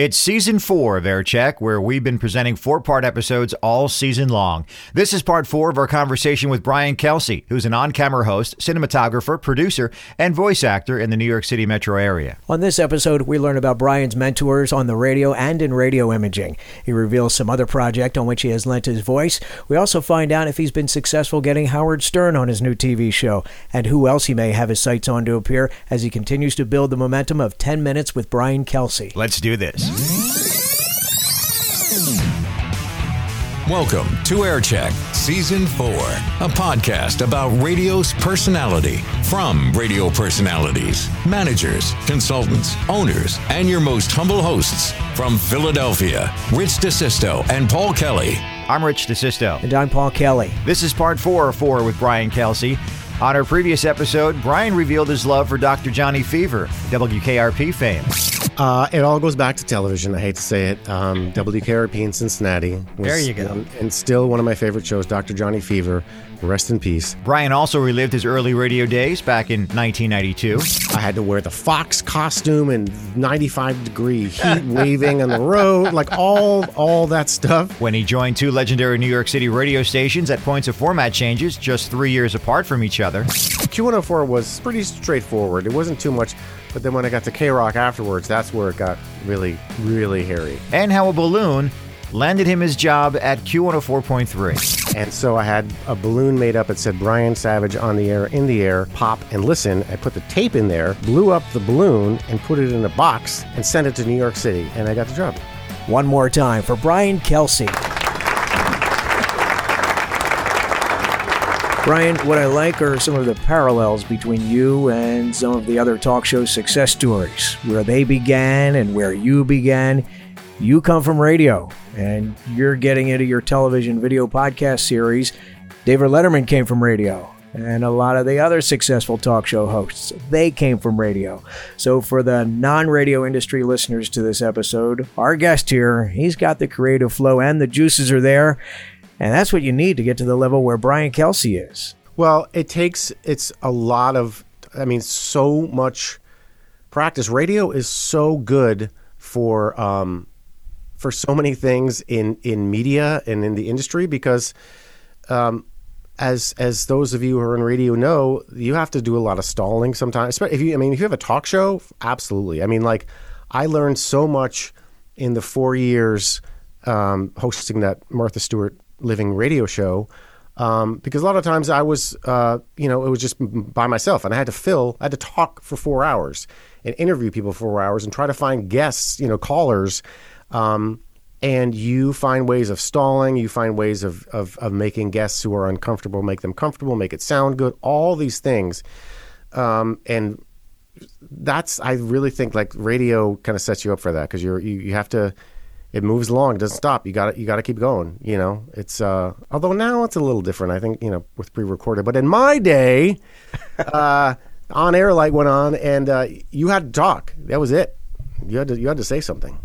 It's season four of Air Check, where we've been presenting four part episodes all season long. This is part four of our conversation with Brian Kelsey, who's an on camera host, cinematographer, producer, and voice actor in the New York City metro area. On this episode, we learn about Brian's mentors on the radio and in radio imaging. He reveals some other project on which he has lent his voice. We also find out if he's been successful getting Howard Stern on his new TV show, and who else he may have his sights on to appear as he continues to build the momentum of 10 Minutes with Brian Kelsey. Let's do this. Welcome to Aircheck Season 4, a podcast about radio's personality from radio personalities, managers, consultants, owners, and your most humble hosts from Philadelphia, Rich DeSisto and Paul Kelly. I'm Rich DeSisto. And I'm Paul Kelly. This is part four of four with Brian Kelsey. On our previous episode, Brian revealed his love for Dr. Johnny Fever, WKRP fame. Uh, it all goes back to television. I hate to say it. Um, WKRP in Cincinnati. Was, there you go. Um, and still one of my favorite shows, Dr. Johnny Fever. Rest in peace. Brian also relived his early radio days back in 1992. I had to wear the Fox costume and 95 degree heat waving on the road, like all all that stuff. When he joined two legendary New York City radio stations at points of format changes just three years apart from each other. Q104 was pretty straightforward. It wasn't too much. But then when I got to K Rock afterwards, that's where it got really, really hairy. And how a balloon landed him his job at Q104.3. And so I had a balloon made up that said Brian Savage on the air, in the air, pop and listen. I put the tape in there, blew up the balloon, and put it in a box and sent it to New York City. And I got the job. One more time for Brian Kelsey. Brian, what I like are some of the parallels between you and some of the other talk show success stories, where they began and where you began. You come from radio, and you're getting into your television video podcast series. David Letterman came from radio, and a lot of the other successful talk show hosts, they came from radio. So for the non-radio industry listeners to this episode, our guest here, he's got the creative flow and the juices are there. And that's what you need to get to the level where Brian Kelsey is. Well, it takes it's a lot of I mean so much practice. Radio is so good for um, for so many things in in media and in the industry because um, as as those of you who are in radio know, you have to do a lot of stalling sometimes. If you I mean if you have a talk show, absolutely. I mean like I learned so much in the 4 years um, hosting that Martha Stewart living radio show um, because a lot of times I was, uh, you know, it was just by myself, and I had to fill, I had to talk for four hours and interview people for four hours and try to find guests, you know, callers. Um, and you find ways of stalling, you find ways of, of, of, making guests who are uncomfortable make them comfortable, make it sound good, all these things. Um, and that's, I really think like radio kind of sets you up for that because you're, you, you have to, it moves along, it doesn't stop. You got you got to keep going. You know, it's uh, although now it's a little different. I think you know with pre-recorded, but in my day, uh, on air light went on, and uh, you had to talk. That was it. You had to you had to say something.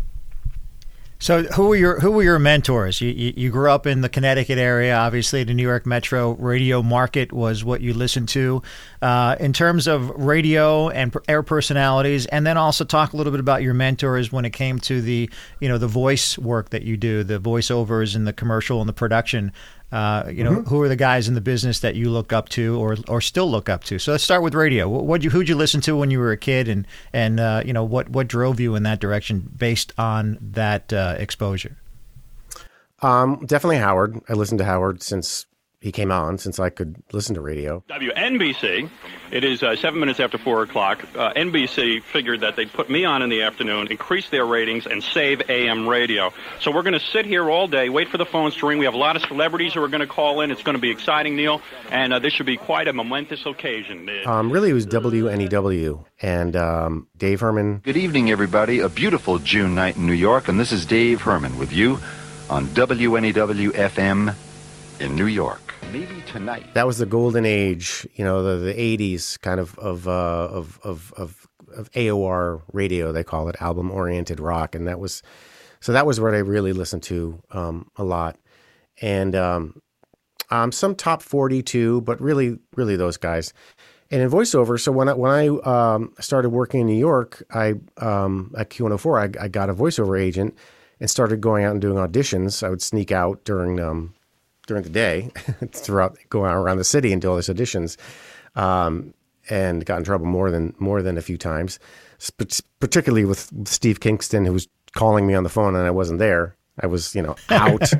So, who were your who were your mentors? You, you, you grew up in the Connecticut area. Obviously, the New York metro radio market was what you listened to. Uh, in terms of radio and air personalities, and then also talk a little bit about your mentors when it came to the you know the voice work that you do, the voiceovers and the commercial and the production. Uh, you know, mm-hmm. who are the guys in the business that you look up to or or still look up to? So let's start with radio. What you who'd you listen to when you were a kid, and and uh, you know what what drove you in that direction based on that uh, exposure? Um, definitely Howard. I listened to Howard since he came on since I could listen to radio. WNBC. It is uh, seven minutes after four o'clock. Uh, NBC figured that they'd put me on in the afternoon, increase their ratings, and save AM radio. So we're going to sit here all day, wait for the phones to ring. We have a lot of celebrities who are going to call in. It's going to be exciting, Neil, and uh, this should be quite a momentous occasion. Um, really, it was WNEW and um, Dave Herman. Good evening, everybody. A beautiful June night in New York, and this is Dave Herman with you on WNEW FM in New York maybe tonight. That was the golden age, you know, the, the 80s kind of of, uh, of, of, of, of AOR radio, they call it, album oriented rock. And that was, so that was what I really listened to um, a lot. And um, um, some top 40 too, but really, really those guys. and in voiceover, so when I when I um, started working in New York, I um, at Q104, I, I got a voiceover agent and started going out and doing auditions. I would sneak out during um, during the day, throughout going around the city and do all these auditions, um, and got in trouble more than more than a few times, sp- particularly with Steve Kingston, who was calling me on the phone and I wasn't there. I was, you know, out.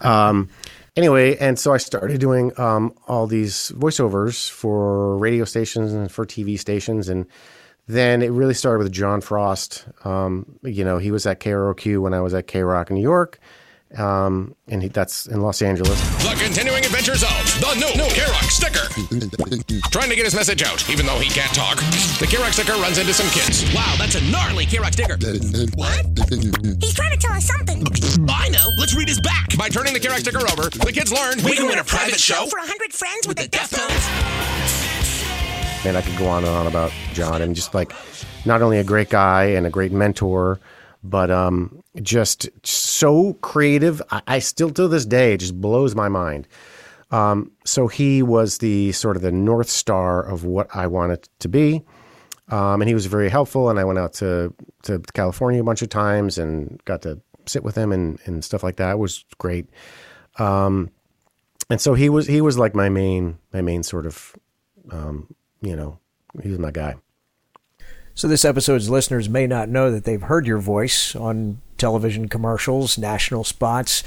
um, anyway, and so I started doing um, all these voiceovers for radio stations and for TV stations, and then it really started with John Frost. Um, you know, he was at KROQ when I was at K Rock in New York. Um, and he, that's in Los Angeles. The continuing adventures of the new, new K-Rock sticker. Trying to get his message out, even though he can't talk. The K-Rock sticker runs into some kids. Wow, that's a gnarly K-Rock sticker. What? He's trying to tell us something. I know. Let's read his back. By turning the K-Rock sticker over, the kids learn We can win a private show For a hundred friends with, with the the Deftones. Deftones. and I could go on and on about John and just like not only a great guy and a great mentor, but um, just so creative. I, I still to this day it just blows my mind. Um, so he was the sort of the north star of what I wanted to be, um, and he was very helpful. And I went out to to California a bunch of times and got to sit with him and and stuff like that. It was great. Um, and so he was he was like my main my main sort of um, you know he was my guy. So, this episode's listeners may not know that they've heard your voice on television commercials, national spots.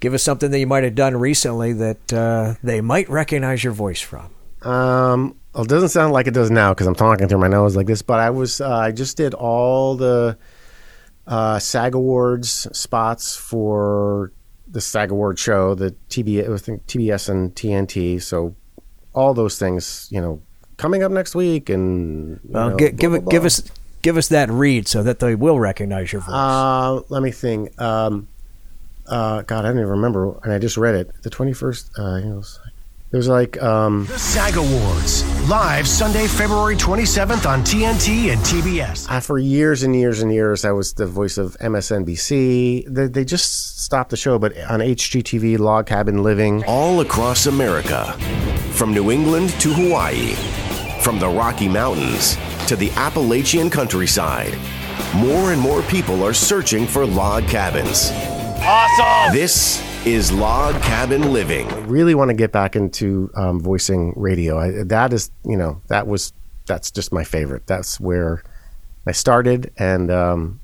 Give us something that you might have done recently that uh, they might recognize your voice from. Um, well, it doesn't sound like it does now because I'm talking through my nose like this. But I was, uh, I just did all the uh, SAG Awards spots for the SAG Award show, the TBS, TBS and TNT. So all those things, you know, coming up next week, and Well, know, gi- blah, give blah, it, give us, give us that read so that they will recognize your voice. Uh, let me think. Um, uh, God, I don't even remember, and I just read it. The twenty first. Uh, it was, it was like um, The SAG Awards, live Sunday, February 27th on TNT and TBS. Uh, for years and years and years, I was the voice of MSNBC. They, they just stopped the show, but on HGTV, Log Cabin Living. All across America, from New England to Hawaii, from the Rocky Mountains to the Appalachian countryside, more and more people are searching for log cabins. Awesome! This is Log Cabin Living. I really want to get back into um, voicing radio. I, that is, you know, that was that's just my favorite. That's where I started, and um,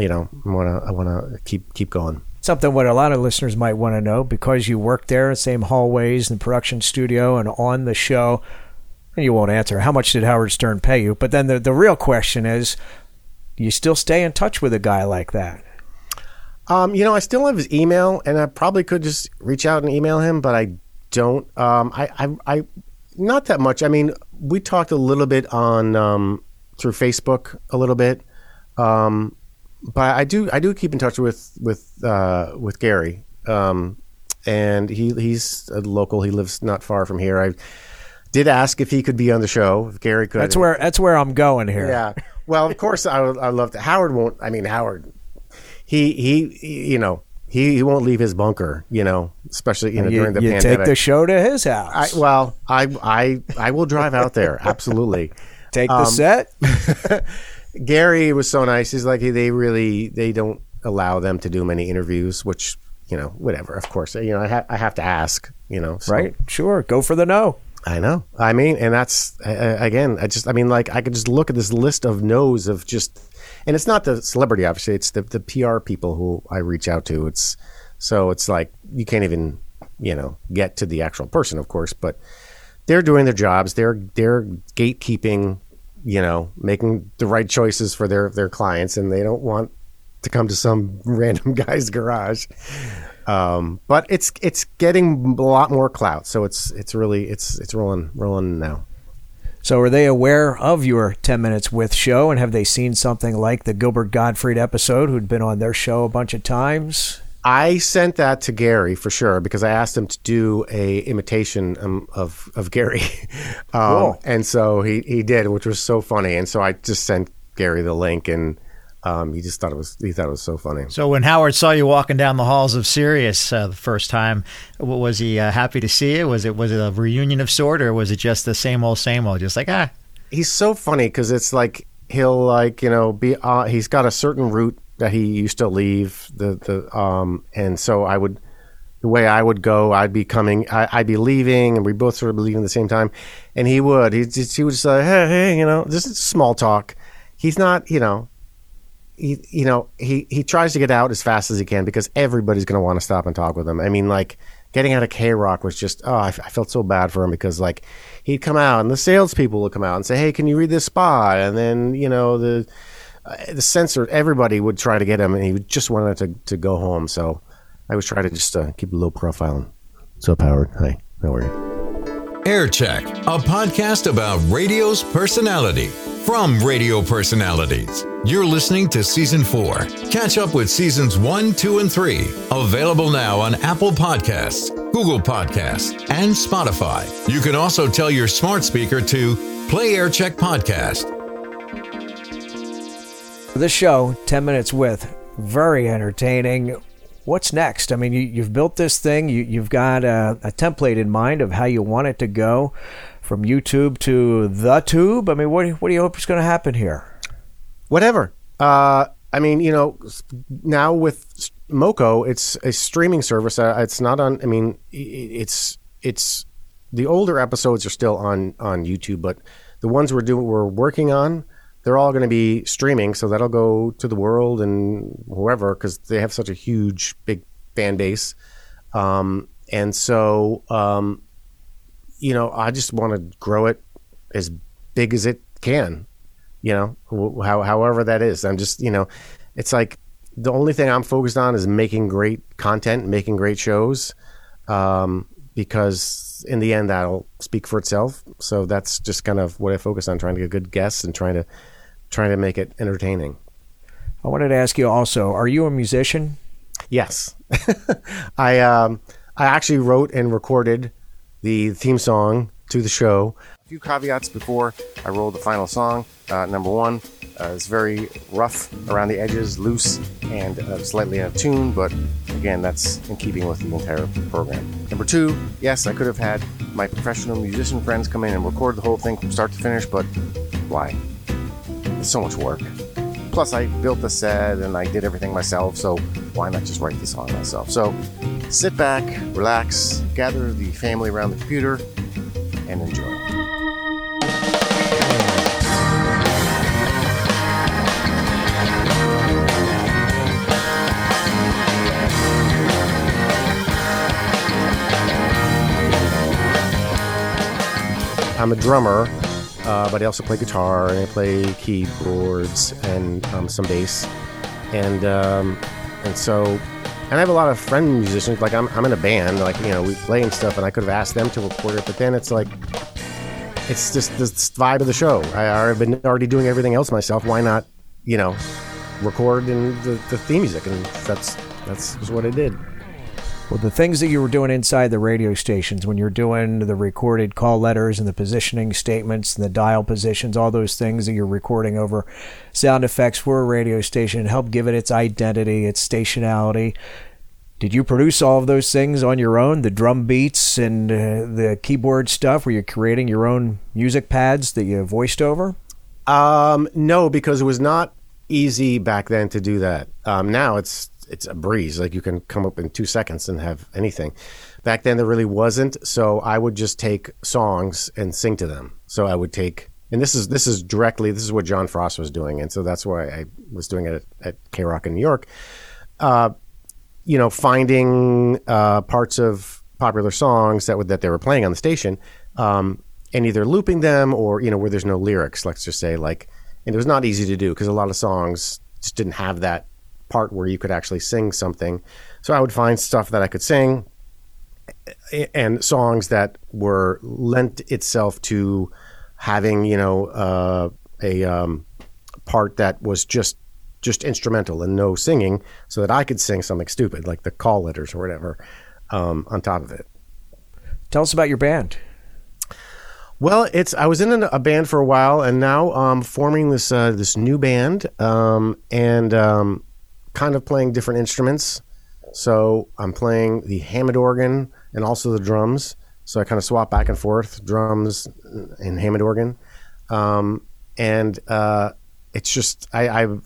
you know, I want to I want to keep keep going. Something what a lot of listeners might want to know because you work there, same hallways and production studio and on the show. And you won't answer. How much did Howard Stern pay you? But then the, the real question is, you still stay in touch with a guy like that? Um, you know, I still have his email, and I probably could just reach out and email him, but I don't. Um, I, I, I, not that much. I mean, we talked a little bit on um, through Facebook a little bit, um, but I do, I do keep in touch with with uh, with Gary, um, and he he's a local. He lives not far from here. I did ask if he could be on the show. If Gary could. That's where that's where I'm going here. Yeah. Well, of course, I would. I love to. Howard won't. I mean, Howard. He he. he, You know, he, he won't leave his bunker. You know, especially you know you, during the you pandemic. take the show to his I, house. well, I I I will drive out there. Absolutely. take the um, set. Gary was so nice. He's like they really they don't allow them to do many interviews, which you know whatever. Of course, you know I, ha- I have to ask. You know, so- Right? Sure. Go for the no. I know. I mean, and that's uh, again. I just. I mean, like I could just look at this list of no's of just, and it's not the celebrity. Obviously, it's the the PR people who I reach out to. It's so it's like you can't even you know get to the actual person, of course, but they're doing their jobs. They're they're gatekeeping. You know, making the right choices for their their clients, and they don't want to come to some random guy's garage. Um, but it's it's getting a lot more clout, so it's it's really it's it's rolling rolling now. So, are they aware of your 10 Minutes with show and have they seen something like the Gilbert Gottfried episode who'd been on their show a bunch of times? I sent that to Gary for sure because I asked him to do a imitation um, of of Gary, um, Cool. and so he he did, which was so funny. And so I just sent Gary the link, and Um, he just thought it was he thought it was so funny. So when Howard saw you walking down the halls of Sirius uh, the first time, was he uh, happy to see you? Was it was it a reunion of sort, or was it just the same old same old? Just like ah, he's so funny because it's like he'll like you know be uh, he's got a certain route that he used to leave the the um and so I would the way I would go I'd be coming I, I'd be leaving and we both sort of leaving at the same time and he would he just he would just say hey hey you know this is small talk he's not you know he you know he he tries to get out as fast as he can because everybody's going to want to stop and talk with him I mean like getting out of K Rock was just oh I, f- I felt so bad for him because like he'd come out and the salespeople would come out and say hey can you read this spot and then you know the uh, the censor everybody would try to get him and he just wanted to, to go home so I was trying to just uh, keep a low profile. Up, Howard? Hi, how are you? Air Check, a podcast about radio's personality from radio personalities. You're listening to season four. Catch up with seasons one, two, and three. Available now on Apple Podcasts, Google Podcasts, and Spotify. You can also tell your smart speaker to play Air Check Podcast. This show, 10 Minutes With, very entertaining. What's next? I mean, you, you've built this thing, you, you've got a, a template in mind of how you want it to go from YouTube to the tube. I mean, what, what do you hope is going to happen here? Whatever. Uh, I mean, you know, now with Moco, it's a streaming service. Uh, it's not on. I mean, it's it's the older episodes are still on on YouTube, but the ones we're doing we're working on, they're all going to be streaming. So that'll go to the world and whoever because they have such a huge big fan base. Um, and so, um, you know, I just want to grow it as big as it can you know wh- how, however that is i'm just you know it's like the only thing i'm focused on is making great content making great shows um, because in the end that'll speak for itself so that's just kind of what i focus on trying to get good guests and trying to trying to make it entertaining I wanted to ask you also are you a musician? Yes, I um, I actually wrote and recorded the theme song to the show. A few caveats before I roll the final song. Uh, number one, uh, it's very rough around the edges, loose, and uh, slightly out of tune, but again, that's in keeping with the entire program. Number two, yes, I could have had my professional musician friends come in and record the whole thing from start to finish, but why? So much work. Plus, I built the set and I did everything myself, so why not just write the song myself? So sit back, relax, gather the family around the computer, and enjoy. I'm a drummer, uh, but I also play guitar and I play keyboards and um, some bass, and um, and so and I have a lot of friend musicians. Like I'm, I'm in a band, like you know we play and stuff, and I could have asked them to record it, but then it's like it's just the vibe of the show. I, I've been already doing everything else myself. Why not, you know, record in the, the theme music? And that's that's what I did. Well, the things that you were doing inside the radio stations when you're doing the recorded call letters and the positioning statements and the dial positions, all those things that you're recording over sound effects for a radio station help give it its identity, its stationality. Did you produce all of those things on your own? The drum beats and uh, the keyboard stuff? Were you creating your own music pads that you voiced over? Um, no, because it was not easy back then to do that. Um, now it's it's a breeze. Like you can come up in two seconds and have anything. Back then there really wasn't. So I would just take songs and sing to them. So I would take, and this is this is directly this is what John Frost was doing, and so that's why I was doing it at, at K Rock in New York. Uh, you know, finding uh, parts of popular songs that would, that they were playing on the station, um, and either looping them or you know where there's no lyrics. Let's just say like, and it was not easy to do because a lot of songs just didn't have that part where you could actually sing something. So I would find stuff that I could sing and songs that were lent itself to having you know uh, a um, part that was just just instrumental and no singing, so that I could sing something stupid like the call letters or whatever um, on top of it. Tell us about your band. Well, it's I was in a, a band for a while, and now I'm forming this uh, this new band, um, and um, kind of playing different instruments. So I'm playing the Hammond organ and also the drums. So I kind of swap back and forth, drums and Hammond organ, um, and uh, it's just I, I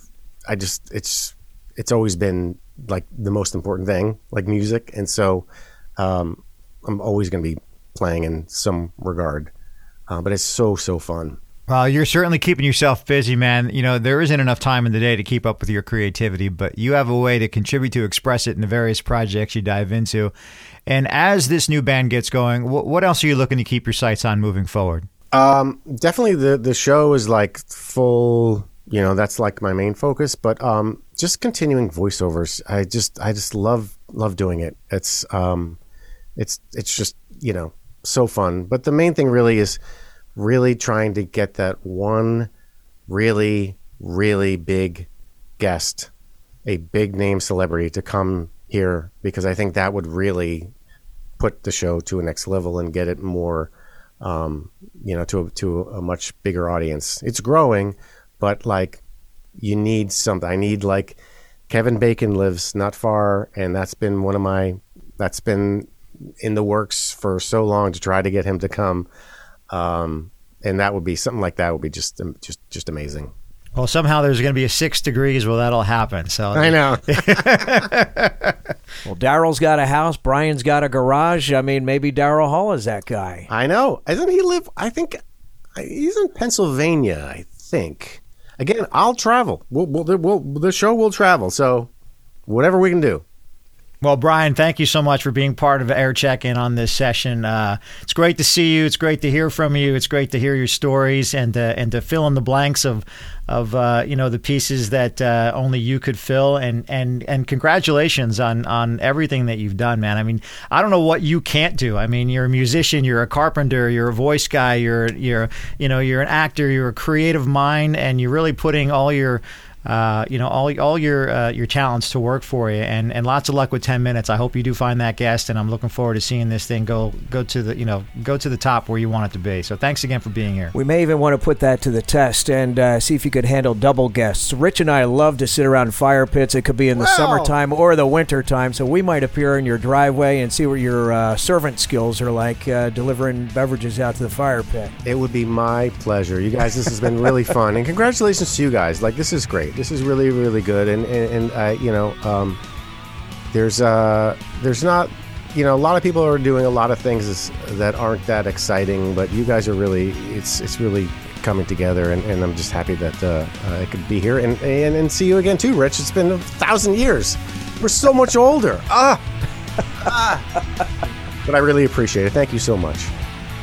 I just it's it's always been like the most important thing, like music, and so um, I'm always going to be playing in some regard. Uh, but it's so so fun. Well, you're certainly keeping yourself busy, man. You know, there isn't enough time in the day to keep up with your creativity, but you have a way to contribute to express it in the various projects you dive into. And as this new band gets going, what, else are you looking to keep your sights on moving forward? Um, definitely the the show is like full. You know, that's like my main focus. But um, just continuing voiceovers. I just I just love love doing it. It's um, it's it's just you know so fun. But the main thing really is really trying to get that one really, really big guest, a big name celebrity to come here because I think that would really put the show to a next level and get it more, um, you know, to a, to a much bigger audience. It's growing, but like you need something. I need like Kevin Bacon lives not far, and that's been one of my that's been in the works for so long to try to get him to come. Um, and that would be something like that would be just just just amazing. Well, somehow there's going to be a six degrees where that'll happen. So I know. well, Daryl's got a house. Brian's got a garage. I mean, maybe Daryl Hall is that guy. I know. Doesn't he live? I think he's in Pennsylvania. I think. Again, I'll travel. We'll, we'll, we'll, the show will travel. So, whatever we can do. Well, Brian, thank you so much for being part of Air Check In on this session. Uh, it's great to see you. It's great to hear from you. It's great to hear your stories and uh, and to fill in the blanks of of uh, you know the pieces that uh, only you could fill. And and and congratulations on on everything that you've done, man. I mean, I don't know what you can't do. I mean, you're a musician, you're a carpenter, you're a voice guy, you're you're you know you're an actor, you're a creative mind, and you're really putting all your uh, you know all all your uh, your talents to work for you, and and lots of luck with ten minutes. I hope you do find that guest, and I'm looking forward to seeing this thing go go to the you know go to the top where you want it to be. So thanks again for being here. We may even want to put that to the test and uh, see if you could handle double guests. Rich and I love to sit around fire pits. It could be in the summertime or the winter time, so we might appear in your driveway and see what your uh, servant skills are like uh, delivering beverages out to the fire pit. It would be my pleasure. You guys, this has been really fun, and congratulations to you guys. Like this is great. This is really, really good, and and, and uh, you know, um, there's uh, there's not, you know, a lot of people are doing a lot of things that aren't that exciting, but you guys are really, it's it's really coming together, and, and I'm just happy that uh, I could be here and, and and see you again too, Rich. It's been a thousand years. We're so much older. Ah. ah. But I really appreciate it. Thank you so much.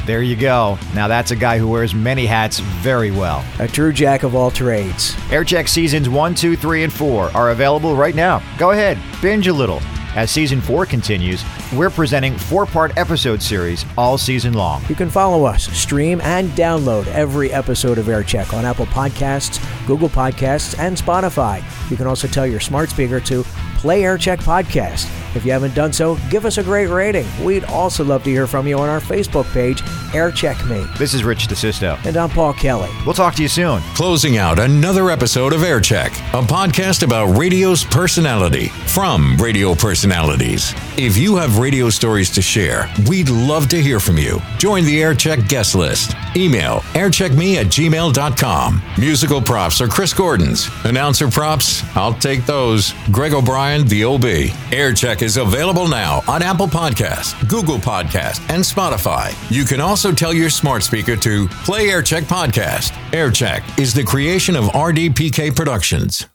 There you go. Now that's a guy who wears many hats very well. A true jack of all trades. Aircheck seasons 1, 2, 3, and 4 are available right now. Go ahead, binge a little. As season 4 continues, we're presenting four-part episode series all season long. You can follow us, stream, and download every episode of Aircheck on Apple Podcasts, Google Podcasts, and Spotify. You can also tell your smart speaker to play Aircheck Podcast. If you haven't done so, give us a great rating. We'd also love to hear from you on our Facebook page, Air Check Me. This is Rich DeSisto. And I'm Paul Kelly. We'll talk to you soon. Closing out another episode of Air Check, a podcast about radio's personality from radio personalities. If you have radio stories to share, we'd love to hear from you. Join the Aircheck guest list. Email aircheckme at gmail.com. Musical props are Chris Gordon's. Announcer props, I'll take those. Greg O'Brien, the OB. Aircheck is available now on Apple Podcast, Google Podcast, and Spotify. You can also tell your smart speaker to play Aircheck Podcast. Aircheck is the creation of RDPK Productions.